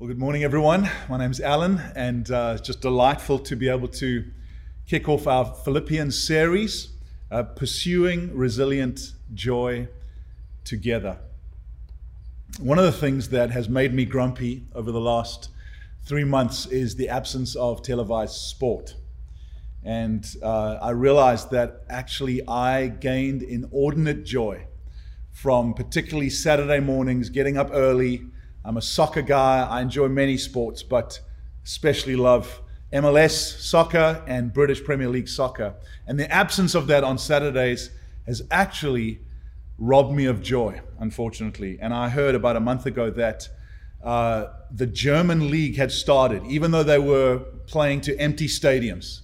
Well, good morning, everyone. My name's Alan, and uh, it's just delightful to be able to kick off our Philippians series, uh, Pursuing Resilient Joy Together. One of the things that has made me grumpy over the last three months is the absence of televised sport. And uh, I realized that actually I gained inordinate joy from particularly Saturday mornings, getting up early I'm a soccer guy. I enjoy many sports, but especially love MLS soccer and British Premier League soccer. And the absence of that on Saturdays has actually robbed me of joy, unfortunately. And I heard about a month ago that uh, the German league had started, even though they were playing to empty stadiums.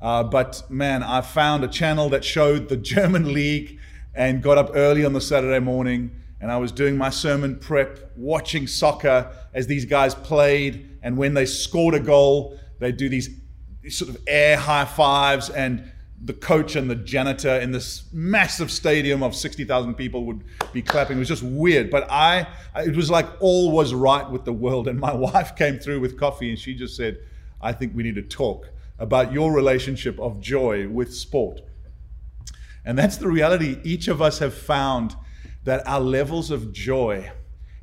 Uh, but man, I found a channel that showed the German league and got up early on the Saturday morning and I was doing my sermon prep, watching soccer as these guys played. And when they scored a goal, they'd do these, these sort of air high fives, and the coach and the janitor in this massive stadium of 60,000 people would be clapping. It was just weird. But I, it was like all was right with the world. And my wife came through with coffee and she just said, I think we need to talk about your relationship of joy with sport. And that's the reality each of us have found that our levels of joy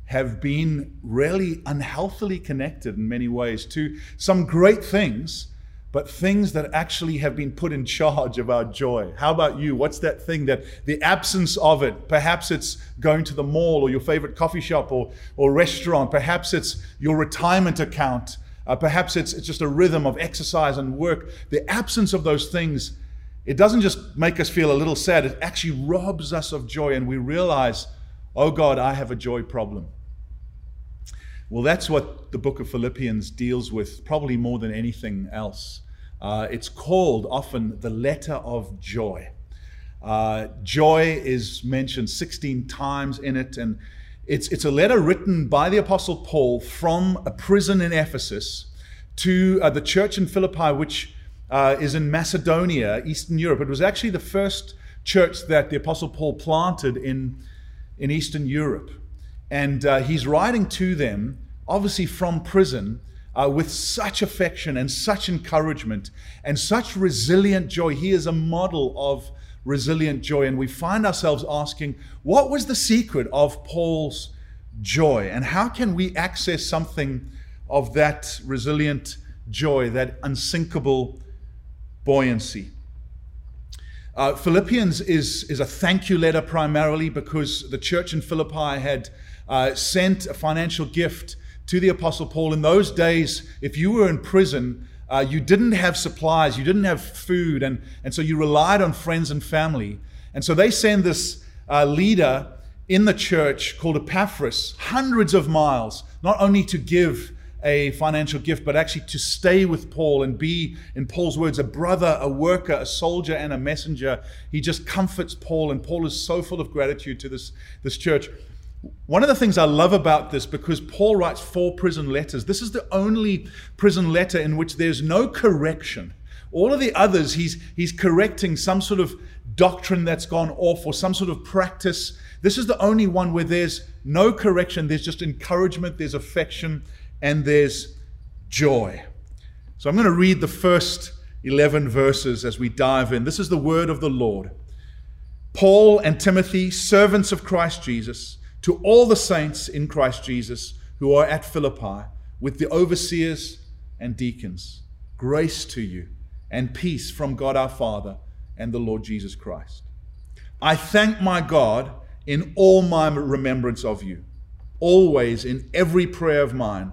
have been really unhealthily connected in many ways to some great things, but things that actually have been put in charge of our joy. How about you? What's that thing that the absence of it, perhaps it's going to the mall or your favorite coffee shop or, or restaurant, perhaps it's your retirement account, uh, perhaps it's, it's just a rhythm of exercise and work. The absence of those things it doesn't just make us feel a little sad, it actually robs us of joy, and we realize, oh God, I have a joy problem. Well, that's what the book of Philippians deals with, probably more than anything else. Uh, it's called often the letter of joy. Uh, joy is mentioned 16 times in it, and it's, it's a letter written by the Apostle Paul from a prison in Ephesus to uh, the church in Philippi, which uh, is in Macedonia, Eastern Europe. It was actually the first church that the Apostle Paul planted in, in Eastern Europe. And uh, he's writing to them, obviously from prison, uh, with such affection and such encouragement and such resilient joy. He is a model of resilient joy. And we find ourselves asking, what was the secret of Paul's joy? And how can we access something of that resilient joy, that unsinkable buoyancy. Uh, Philippians is, is a thank you letter primarily because the church in Philippi had uh, sent a financial gift to the Apostle Paul. In those days, if you were in prison, uh, you didn't have supplies, you didn't have food, and, and so you relied on friends and family. And so they send this uh, leader in the church called Epaphras hundreds of miles, not only to give a financial gift, but actually to stay with Paul and be, in Paul's words, a brother, a worker, a soldier, and a messenger. He just comforts Paul, and Paul is so full of gratitude to this, this church. One of the things I love about this, because Paul writes four prison letters, this is the only prison letter in which there's no correction. All of the others, he's, he's correcting some sort of doctrine that's gone off or some sort of practice. This is the only one where there's no correction, there's just encouragement, there's affection, and there's joy. So I'm going to read the first 11 verses as we dive in. This is the word of the Lord. Paul and Timothy, servants of Christ Jesus, to all the saints in Christ Jesus who are at Philippi, with the overseers and deacons, grace to you and peace from God our Father and the Lord Jesus Christ. I thank my God in all my remembrance of you, always in every prayer of mine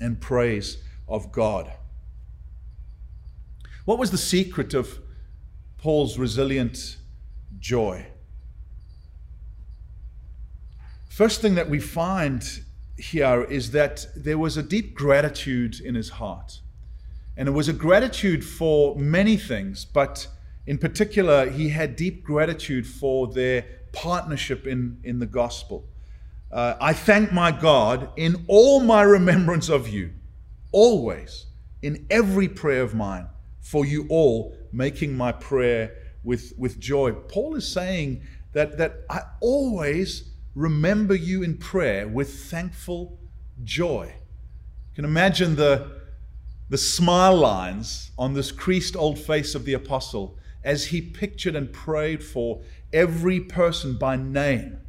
and praise of God. What was the secret of Paul's resilient joy? First thing that we find here is that there was a deep gratitude in his heart. And it was a gratitude for many things, but in particular, he had deep gratitude for their partnership in, in the gospel. Uh, I thank my God in all my remembrance of you, always, in every prayer of mine, for you all, making my prayer with, with joy. Paul is saying that, that I always remember you in prayer with thankful joy. You can imagine the, the smile lines on this creased old face of the apostle as he pictured and prayed for every person by name.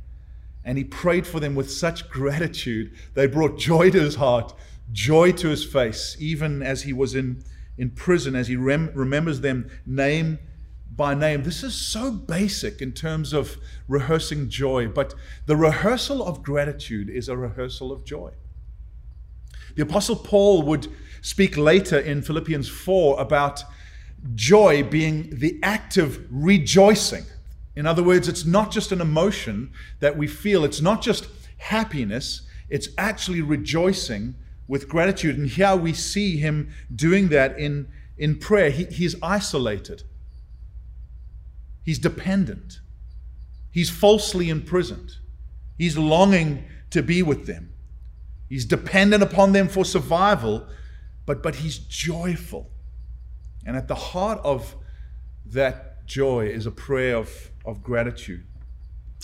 And he prayed for them with such gratitude. They brought joy to his heart, joy to his face, even as he was in, in prison, as he rem- remembers them name by name. This is so basic in terms of rehearsing joy, but the rehearsal of gratitude is a rehearsal of joy. The Apostle Paul would speak later in Philippians 4 about joy being the act of rejoicing. In other words, it's not just an emotion that we feel, it's not just happiness, it's actually rejoicing with gratitude. And here we see him doing that in, in prayer. He, he's isolated. He's dependent. He's falsely imprisoned. He's longing to be with them. He's dependent upon them for survival, but, but he's joyful. And at the heart of that joy is a prayer of, of gratitude.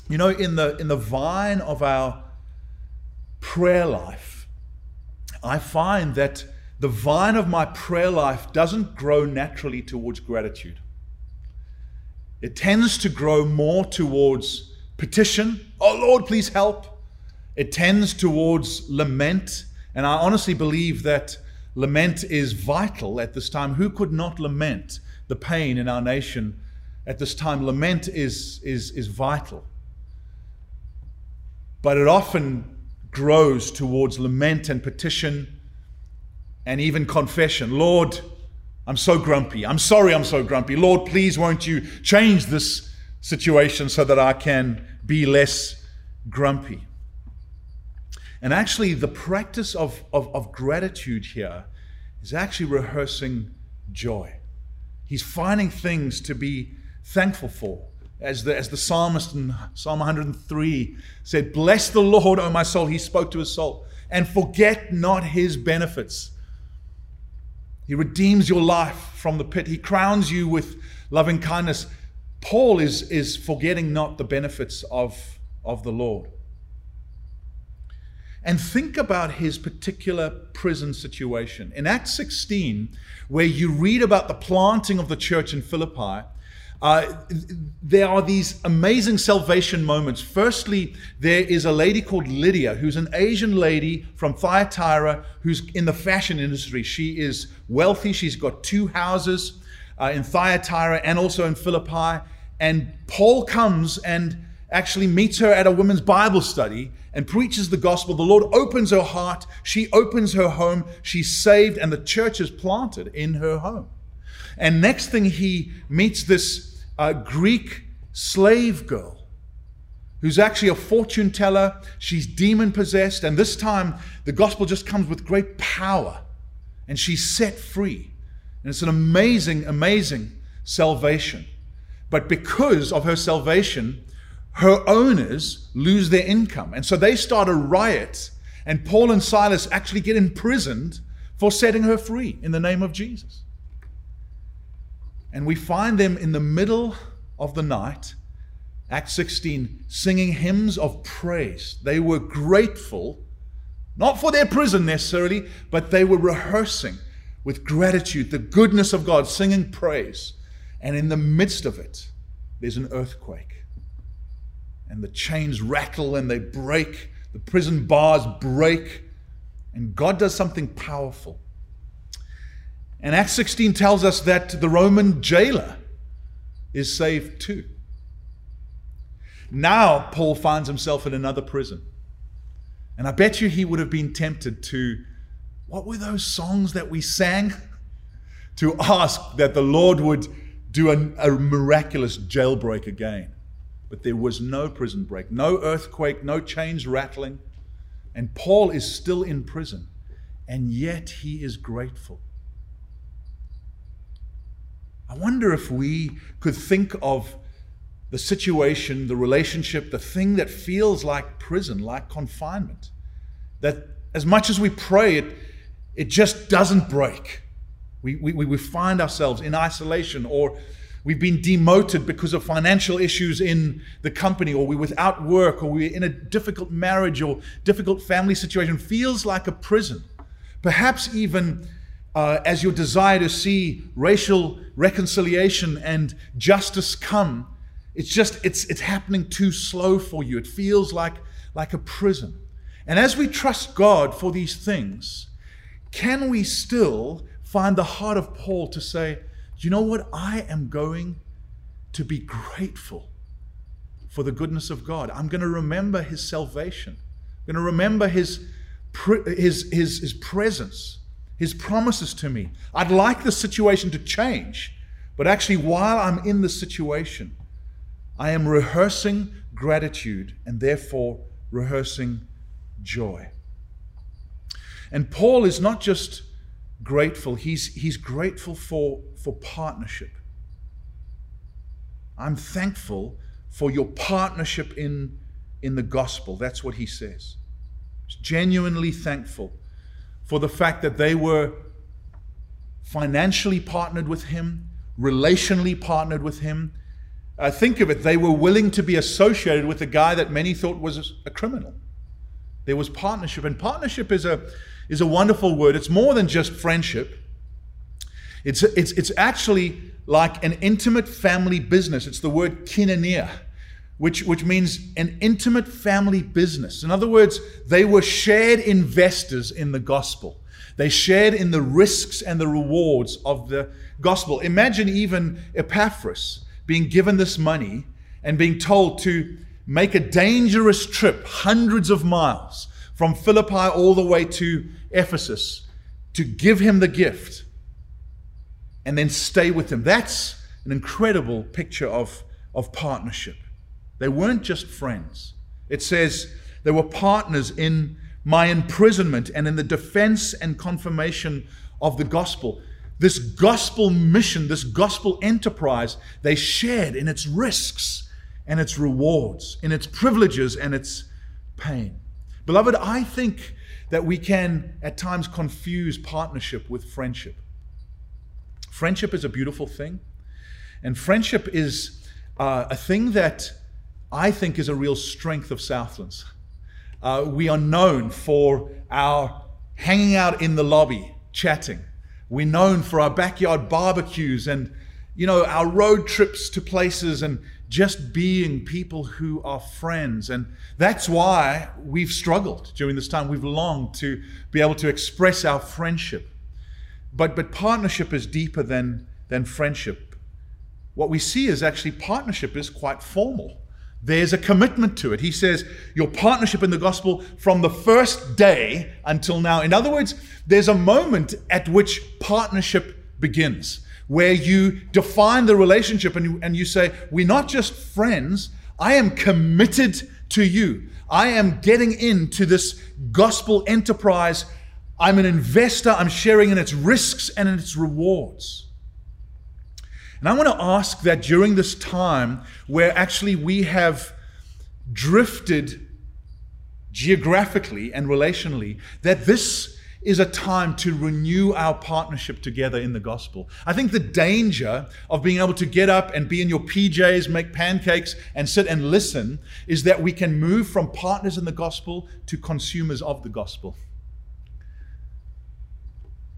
You know, in the, in the vine of our prayer life, I find that the vine of my prayer life doesn't grow naturally towards gratitude. It tends to grow more towards petition. Oh Lord, please help. It tends towards lament. And I honestly believe that lament is vital at this time. Who could not lament the pain in our nation at this time? Lament is, is, is vital. But it often grows towards lament and petition and even confession. Lord, I'm so grumpy. I'm sorry I'm so grumpy. Lord, please won't you change this situation so that I can be less grumpy? And actually, the practice of, of, of gratitude here is actually rehearsing joy. He's finding things to be thankful for. As the, as the psalmist in Psalm 103 said, Bless the Lord, O my soul. He spoke to his soul. And forget not his benefits he redeems your life from the pit. He crowns you with loving kindness. Paul is, is forgetting not the benefits of, of the Lord. And think about his particular prison situation. In Acts 16, where you read about the planting of the church in Philippi, uh, there are these amazing salvation moments. Firstly, there is a lady called Lydia, who's an Asian lady from Thyatira who's in the fashion industry. She is wealthy, she's got two houses uh, in Thyatira and also in Philippi. And Paul comes and actually meets her at a women's Bible study and preaches the gospel. The Lord opens her heart, she opens her home, she's saved, and the church is planted in her home. And next thing, he meets this uh, Greek slave girl who's actually a fortune teller. She's demon possessed. And this time, the gospel just comes with great power. And she's set free. And it's an amazing, amazing salvation. But because of her salvation, her owners lose their income. And so they start a riot. And Paul and Silas actually get imprisoned for setting her free in the name of Jesus. And we find them in the middle of the night, Acts 16, singing hymns of praise. They were grateful, not for their prison necessarily, but they were rehearsing with gratitude the goodness of God, singing praise. And in the midst of it, there's an earthquake. And the chains rattle and they break, the prison bars break, and God does something powerful. And Acts 16 tells us that the Roman jailer is saved too. Now, Paul finds himself in another prison. And I bet you he would have been tempted to, what were those songs that we sang? to ask that the Lord would do a, a miraculous jailbreak again. But there was no prison break, no earthquake, no chains rattling. And Paul is still in prison, and yet he is grateful. I wonder if we could think of the situation, the relationship, the thing that feels like prison, like confinement. That as much as we pray, it, it just doesn't break. We, we, we find ourselves in isolation or we've been demoted because of financial issues in the company or we're without work or we're in a difficult marriage or difficult family situation. Feels like a prison. Perhaps even uh, as your desire to see racial reconciliation and justice come, it's just it's it's happening too slow for you. It feels like like a prison. And as we trust God for these things, can we still find the heart of Paul to say, you know what? I am going to be grateful for the goodness of God. I'm going to remember his salvation. I'm going to remember his, his, his, his presence, his promises to me. I'd like the situation to change, but actually, while I'm in the situation, I am rehearsing gratitude and therefore rehearsing joy. And Paul is not just grateful, he's, he's grateful for, for partnership. I'm thankful for your partnership in, in the gospel. That's what he says. He's genuinely thankful for the fact that they were financially partnered with him, relationally partnered with him. Uh, think of it, they were willing to be associated with a guy that many thought was a criminal. There was partnership, and partnership is a, is a wonderful word. It's more than just friendship. It's, it's, it's actually like an intimate family business. It's the word koinonia, which, which means an intimate family business. In other words, they were shared investors in the gospel. They shared in the risks and the rewards of the gospel. Imagine even Epaphras being given this money and being told to make a dangerous trip, hundreds of miles, from Philippi all the way to Ephesus to give him the gift and then stay with him. That's an incredible picture of, of partnership. They weren't just friends. It says they were partners in my imprisonment and in the defense and confirmation of the gospel. This gospel mission, this gospel enterprise, they shared in its risks and its rewards, in its privileges and its pain. Beloved, I think that we can at times confuse partnership with friendship. Friendship is a beautiful thing, and friendship is uh, a thing that I think is a real strength of Southlands. Uh, we are known for our hanging out in the lobby, chatting. We're known for our backyard barbecues and, you know, our road trips to places and just being people who are friends. And that's why we've struggled during this time. We've longed to be able to express our friendship. But, but partnership is deeper than, than friendship. What we see is actually partnership is quite formal. There's a commitment to it. He says, Your partnership in the gospel from the first day until now. In other words, there's a moment at which partnership begins where you define the relationship and you, and you say, We're not just friends, I am committed to you. I am getting into this gospel enterprise. I'm an investor. I'm sharing in its risks and in its rewards. And I want to ask that during this time where actually we have drifted geographically and relationally, that this is a time to renew our partnership together in the gospel. I think the danger of being able to get up and be in your PJs, make pancakes, and sit and listen is that we can move from partners in the gospel to consumers of the gospel.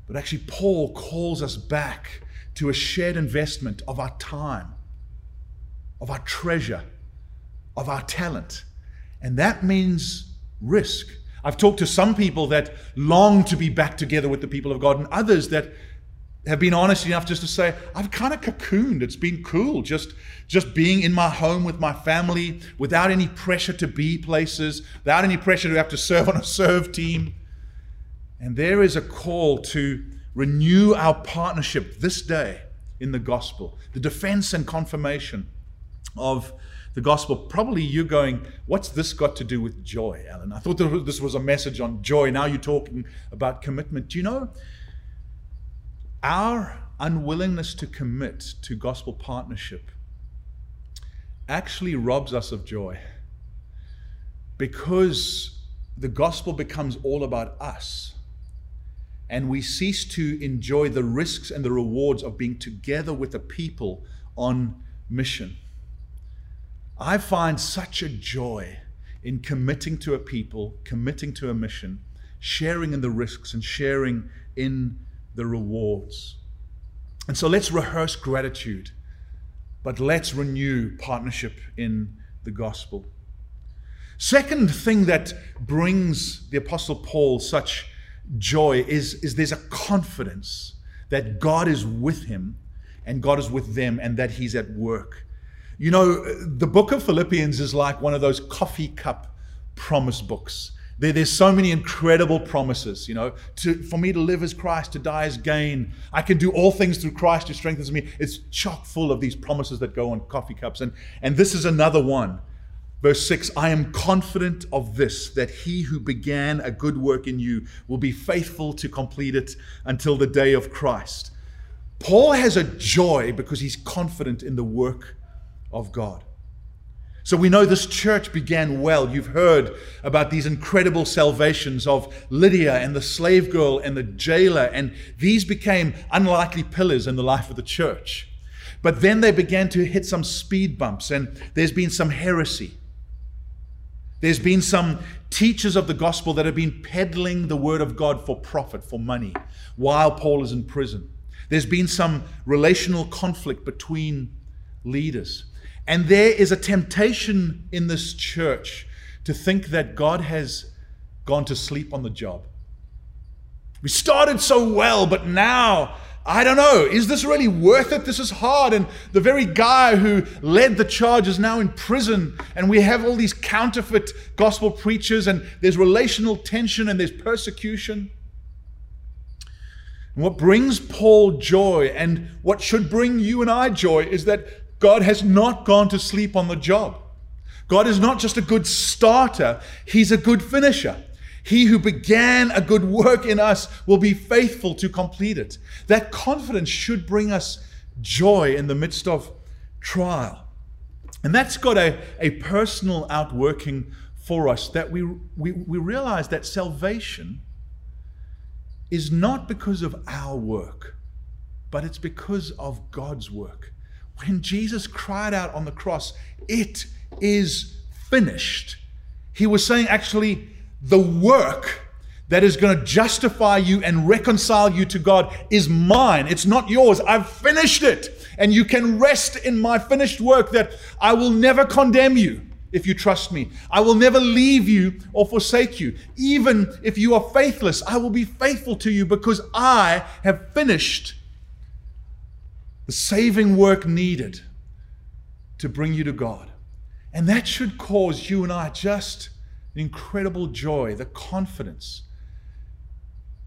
But actually, Paul calls us back to a shared investment of our time, of our treasure, of our talent. And that means risk. I've talked to some people that long to be back together with the people of God, and others that have been honest enough just to say I've kind of cocooned. It's been cool just just being in my home with my family without any pressure to be places, without any pressure to have to serve on a serve team. And there is a call to renew our partnership this day in the gospel, the defense and confirmation of the gospel. Probably you're going, What's this got to do with joy, Alan? I thought this was a message on joy. Now you're talking about commitment. Do you know? Our unwillingness to commit to gospel partnership actually robs us of joy because the gospel becomes all about us and we cease to enjoy the risks and the rewards of being together with the people on mission. I find such a joy in committing to a people, committing to a mission, sharing in the risks and sharing in the rewards. And so let's rehearse gratitude, but let's renew partnership in the gospel. Second thing that brings the Apostle Paul such joy is, is there's a confidence that God is with him and God is with them and that he's at work. You know, the book of Philippians is like one of those coffee cup promise books. There, there's so many incredible promises, you know. To, for me to live as Christ, to die as gain. I can do all things through Christ who strengthens me. It's chock full of these promises that go on coffee cups. And, and this is another one. Verse 6 I am confident of this, that he who began a good work in you will be faithful to complete it until the day of Christ. Paul has a joy because he's confident in the work of God. So we know this church began well. You've heard about these incredible salvations of Lydia and the slave girl and the jailer, and these became unlikely pillars in the life of the church. But then they began to hit some speed bumps, and there's been some heresy. There's been some teachers of the gospel that have been peddling the word of God for profit, for money, while Paul is in prison. There's been some relational conflict between leaders. And there is a temptation in this church to think that God has gone to sleep on the job. We started so well, but now, I don't know, is this really worth it? This is hard. And the very guy who led the charge is now in prison. And we have all these counterfeit gospel preachers, and there's relational tension and there's persecution. And what brings Paul joy and what should bring you and I joy is that God has not gone to sleep on the job. God is not just a good starter, He's a good finisher. He who began a good work in us will be faithful to complete it. That confidence should bring us joy in the midst of trial. And that's got a, a personal outworking for us that we, we, we realize that salvation is not because of our work, but it's because of God's work when Jesus cried out on the cross, It is finished, he was saying, actually, the work that is going to justify you and reconcile you to God is mine. It's not yours. I've finished it. And you can rest in my finished work that I will never condemn you if you trust me. I will never leave you or forsake you. Even if you are faithless, I will be faithful to you because I have finished the saving work needed to bring you to God. And that should cause you and I just incredible joy, the confidence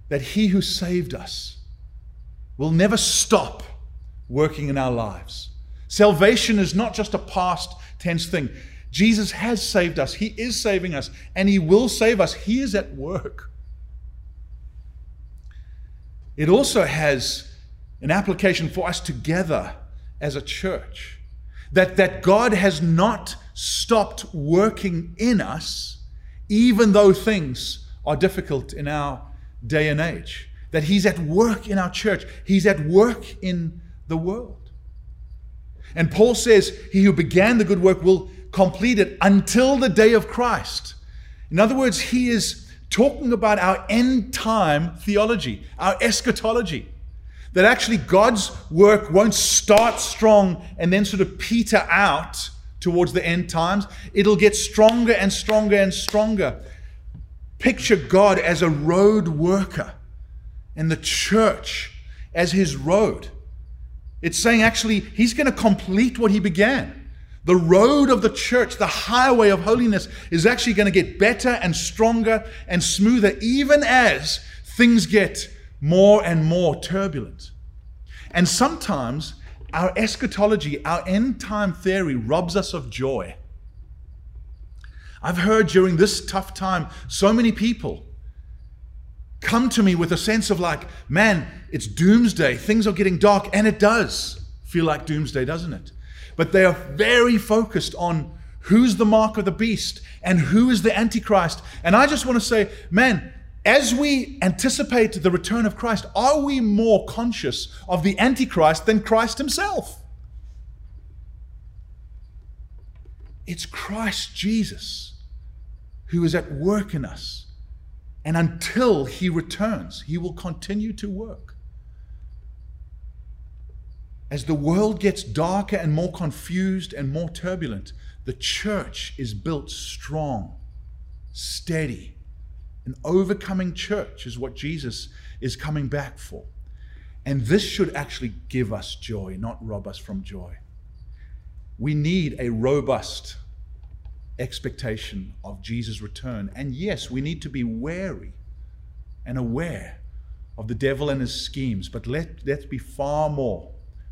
that He who saved us will never stop working in our lives. Salvation is not just a past tense thing. Jesus has saved us, He is saving us, and He will save us. He is at work. It also has an application for us together as a church. That, that God has not stopped working in us, even though things are difficult in our day and age. That He's at work in our church, He's at work in the world. And Paul says, He who began the good work will complete it until the day of Christ. In other words, He is talking about our end time theology, our eschatology. That actually God's work won't start strong and then sort of peter out towards the end times. It'll get stronger and stronger and stronger. Picture God as a road worker, and the church as his road. It's saying actually he's going to complete what he began. The road of the church, the highway of holiness, is actually going to get better and stronger and smoother, even as things get more and more turbulent. And sometimes our eschatology, our end time theory, robs us of joy. I've heard during this tough time so many people come to me with a sense of like, man, it's doomsday, things are getting dark, and it does feel like doomsday, doesn't it? But they are very focused on who's the mark of the beast and who is the antichrist. And I just want to say, man, as we anticipate the return of Christ, are we more conscious of the antichrist than Christ himself? It's Christ Jesus who is at work in us. And until he returns, he will continue to work. As the world gets darker and more confused and more turbulent, the church is built strong, steady. An overcoming church is what Jesus is coming back for. And this should actually give us joy, not rob us from joy. We need a robust expectation of Jesus' return. And yes, we need to be wary and aware of the devil and his schemes, but let, let's be far more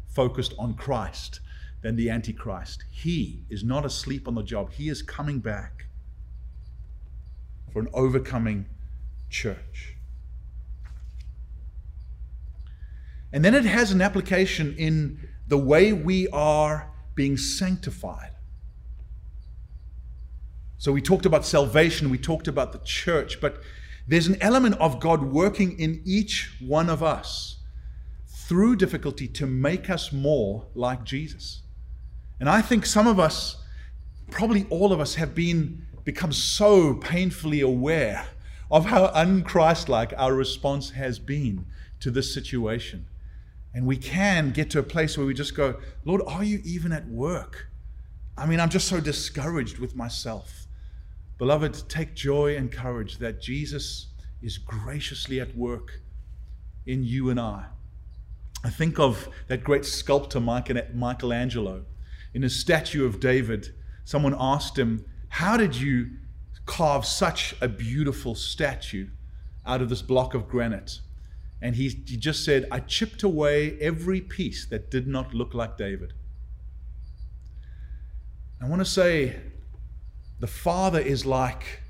focused on Christ than the Antichrist. He is not asleep on the job, he is coming back for an overcoming church. And then it has an application in the way we are being sanctified. So we talked about salvation, we talked about the church, but there's an element of God working in each one of us through difficulty to make us more like Jesus. And I think some of us, probably all of us, have been become so painfully aware of how unchristlike our response has been to this situation. And we can get to a place where we just go, Lord, are you even at work? I mean, I'm just so discouraged with myself. Beloved, take joy and courage that Jesus is graciously at work in you and I. I think of that great sculptor Michelangelo. In his statue of David, someone asked him, How did you carve such a beautiful statue out of this block of granite? And he, he just said, I chipped away every piece that did not look like David. I want to say the Father is like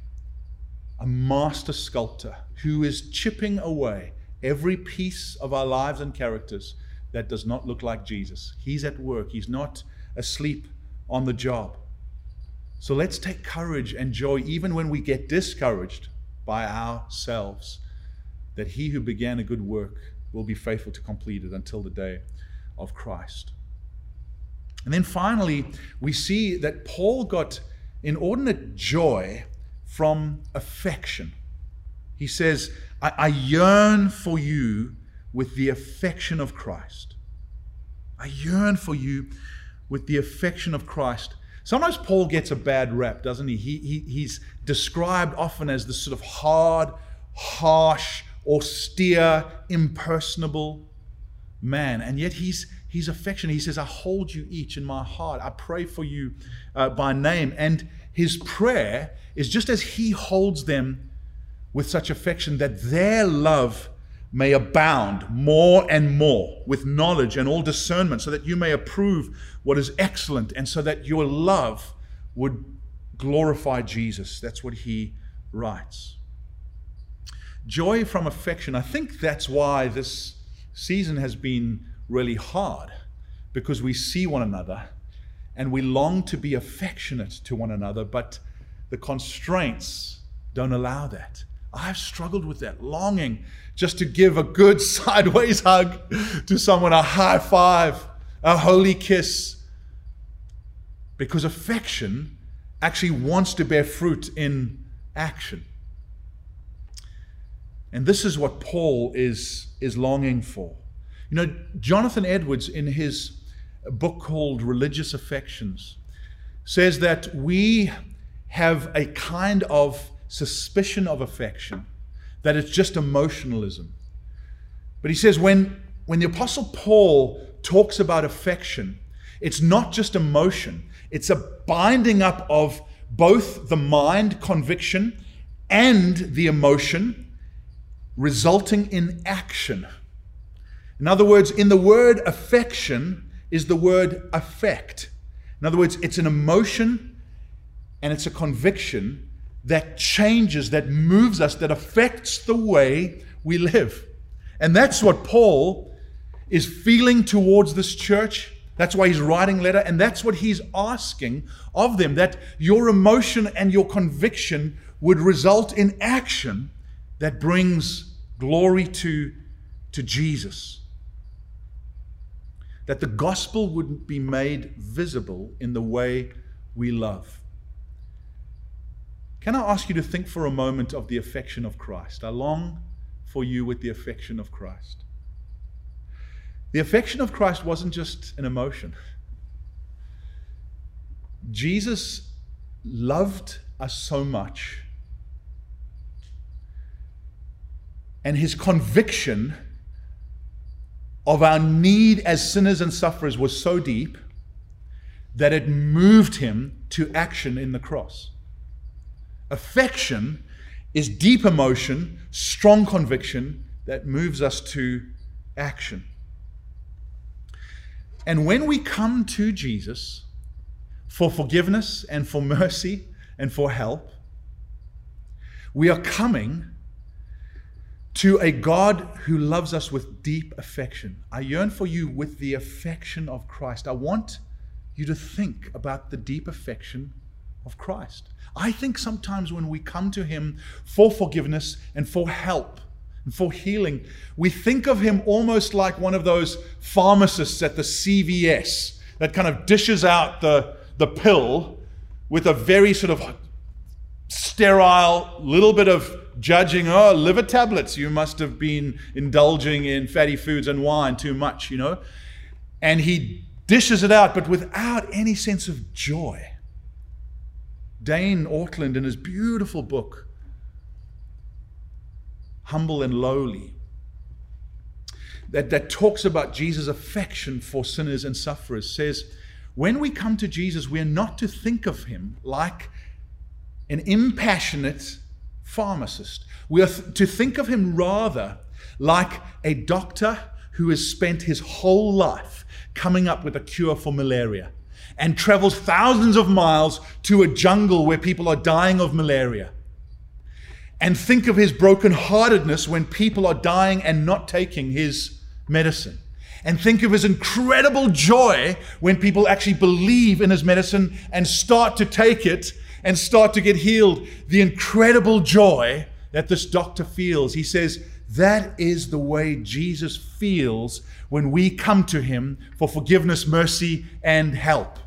a master sculptor who is chipping away every piece of our lives and characters that does not look like Jesus. He's at work, He's not asleep on the job. So let's take courage and joy even when we get discouraged by ourselves, that He who began a good work will be faithful to complete it until the day of Christ. And then finally, we see that Paul got inordinate joy from affection. He says, I, I yearn for you with the affection of Christ. I yearn for you with the affection of Christ. Sometimes Paul gets a bad rap, doesn't he? he, he he's described often as this sort of hard, harsh, austere, impersonable man. And yet he's, he's affectionate. He says, I hold you each in my heart. I pray for you uh, by name. And his prayer is just as he holds them with such affection that their love may abound more and more with knowledge and all discernment, so that you may approve what is excellent, and so that your love would glorify Jesus. That's what he writes. Joy from affection. I think that's why this season has been really hard, because we see one another and we long to be affectionate to one another, but the constraints don't allow that. I've struggled with that, longing just to give a good sideways hug to someone, a high five, a holy kiss. Because affection actually wants to bear fruit in action. And this is what Paul is, is longing for. You know, Jonathan Edwards, in his book called Religious Affections, says that we have a kind of suspicion of affection, that it's just emotionalism. But he says when when the Apostle Paul talks about affection, it's not just emotion, it's a binding up of both the mind conviction and the emotion, resulting in action. In other words, in the word affection is the word affect. In other words, it's an emotion and it's a conviction that changes, that moves us, that affects the way we live. And that's what Paul is feeling towards this church. That's why he's writing letter, and that's what he's asking of them that your emotion and your conviction would result in action that brings glory to, to Jesus. That the gospel would be made visible in the way we love. Can I ask you to think for a moment of the affection of Christ? I long for you with the affection of Christ. The affection of Christ wasn't just an emotion. Jesus loved us so much, and his conviction of our need as sinners and sufferers was so deep that it moved him to action in the cross. Affection is deep emotion, strong conviction that moves us to action. And when we come to Jesus for forgiveness and for mercy and for help, we are coming to a God who loves us with deep affection. I yearn for you with the affection of Christ. I want you to think about the deep affection of Christ. I think sometimes when we come to Him for forgiveness and for help and for healing, we think of Him almost like one of those pharmacists at the CVS that kind of dishes out the, the pill with a very sort of sterile little bit of judging oh liver tablets. You must have been indulging in fatty foods and wine too much you know? And he dishes it out but without any sense of joy Dane Ortlund, in his beautiful book, Humble and Lowly, that, that talks about Jesus' affection for sinners and sufferers, says, when we come to Jesus, we are not to think of him like an impassionate pharmacist. We are th- to think of him rather like a doctor who has spent his whole life coming up with a cure for malaria and travels thousands of miles to a jungle where people are dying of malaria. And think of his brokenheartedness when people are dying and not taking his medicine. And think of his incredible joy when people actually believe in his medicine and start to take it and start to get healed. The incredible joy that this doctor feels. He says, that is the way Jesus feels when we come to him for forgiveness, mercy, and help.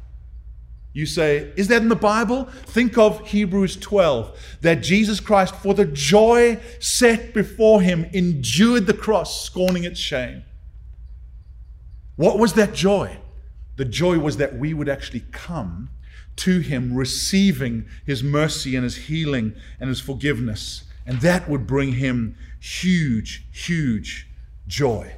You say, is that in the Bible? Think of Hebrews 12, that Jesus Christ, for the joy set before him, endured the cross, scorning its shame. What was that joy? The joy was that we would actually come to him, receiving his mercy and his healing and his forgiveness. And that would bring him huge, huge joy.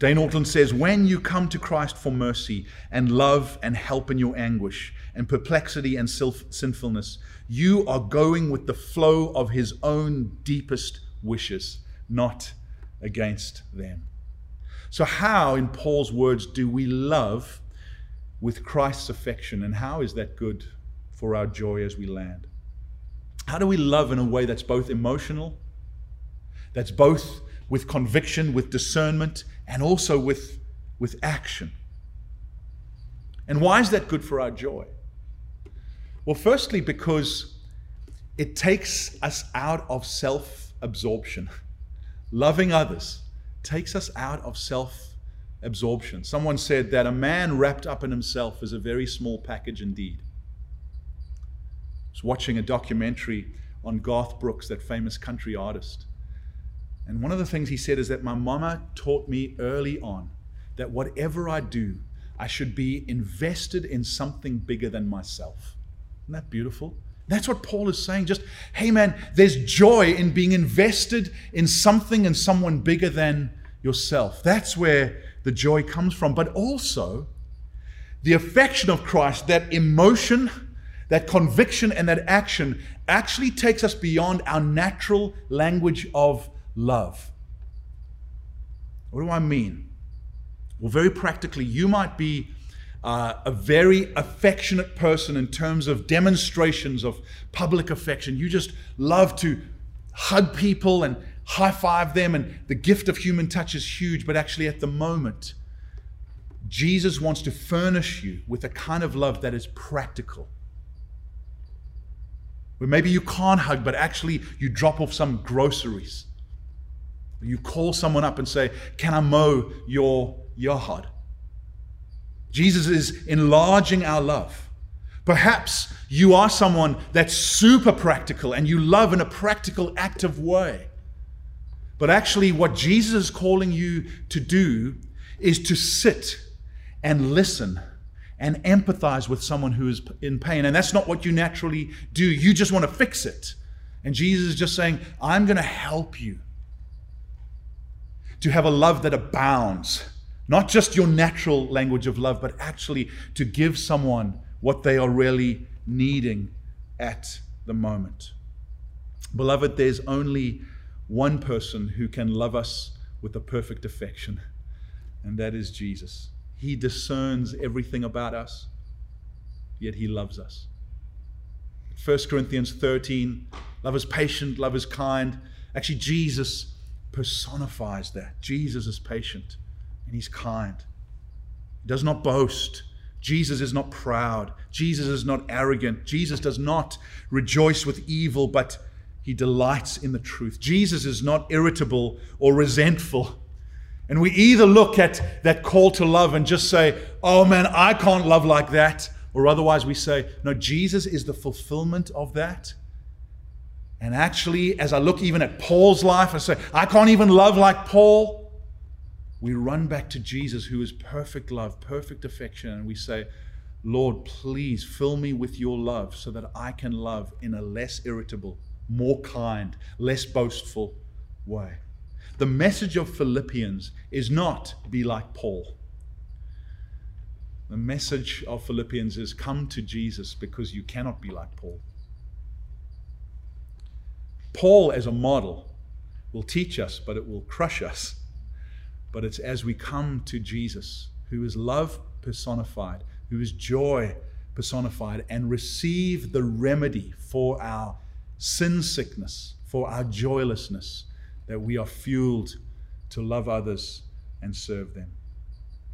Dane Ortlund says, When you come to Christ for mercy and love and help in your anguish and perplexity and self- sinfulness, you are going with the flow of his own deepest wishes, not against them. So, how, in Paul's words, do we love with Christ's affection, and how is that good for our joy as we land? How do we love in a way that's both emotional, that's both with conviction, with discernment, and also with, with action. And why is that good for our joy? Well, firstly, because it takes us out of self absorption. Loving others takes us out of self absorption. Someone said that a man wrapped up in himself is a very small package indeed. Was watching a documentary on Garth Brooks, that famous country artist. And one of the things he said is that my mama taught me early on that whatever I do, I should be invested in something bigger than myself. Isn't that beautiful? That's what Paul is saying. Just, hey man, there's joy in being invested in something and someone bigger than yourself. That's where the joy comes from. But also, the affection of Christ, that emotion, that conviction, and that action actually takes us beyond our natural language of love. What do I mean? Well, very practically, you might be uh, a very affectionate person in terms of demonstrations of public affection. You just love to hug people and high five them, and the gift of human touch is huge. But actually, at the moment, Jesus wants to furnish you with a kind of love that is practical. Where maybe you can't hug, but actually you drop off some groceries. You call someone up and say, Can I mow your yard? Jesus is enlarging our love. Perhaps you are someone that's super practical and you love in a practical, active way. But actually, what Jesus is calling you to do is to sit and listen and empathize with someone who is in pain. And that's not what you naturally do. You just want to fix it. And Jesus is just saying, I'm going to help you to have a love that abounds. Not just your natural language of love, but actually to give someone what they are really needing at the moment. Beloved, there's only one person who can love us with a perfect affection, and that is Jesus. He discerns everything about us, yet He loves us. 1 Corinthians 13 love is patient, love is kind. Actually, Jesus personifies that. Jesus is patient and He's kind. He does not boast. Jesus is not proud. Jesus is not arrogant. Jesus does not rejoice with evil, but he delights in the truth. Jesus is not irritable or resentful. And we either look at that call to love and just say, oh man, I can't love like that. Or otherwise we say, no, Jesus is the fulfillment of that. And actually, as I look even at Paul's life, I say, I can't even love like Paul. We run back to Jesus, who is perfect love, perfect affection, and we say, Lord, please fill me with your love so that I can love in a less irritable, more kind, less boastful way. The message of Philippians is not be like Paul. The message of Philippians is come to Jesus because you cannot be like Paul. Paul, as a model, will teach us, but it will crush us. But it's as we come to Jesus, who is love personified, who is joy personified, and receive the remedy for our sin sickness, for our joylessness that we are fueled to love others and serve them.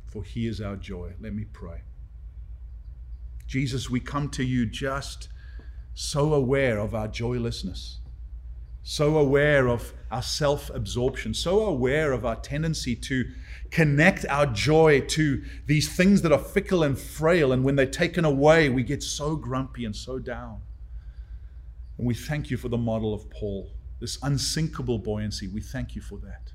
For He is our joy. Let me pray. Jesus, we come to you just so aware of our joylessness, so aware of our self absorption, so aware of our tendency to connect our joy to these things that are fickle and frail. And when they're taken away, we get so grumpy and so down. And we thank you for the model of Paul this unsinkable buoyancy. We thank you for that.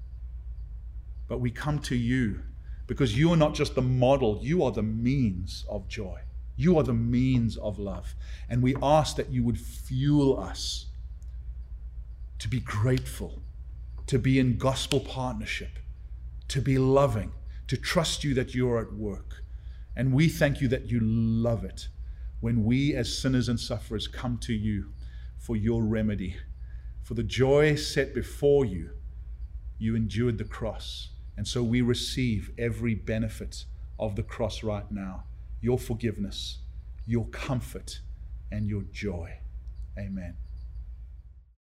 But we come to you because you are not just the model, you are the means of joy. You are the means of love. And we ask that you would fuel us to be grateful, to be in gospel partnership, to be loving, to trust you that you are at work. And we thank you that you love it when we, as sinners and sufferers, come to you for your remedy for the joy set before you, you endured the cross. And so we receive every benefit of the cross right now your forgiveness, your comfort, and your joy. Amen.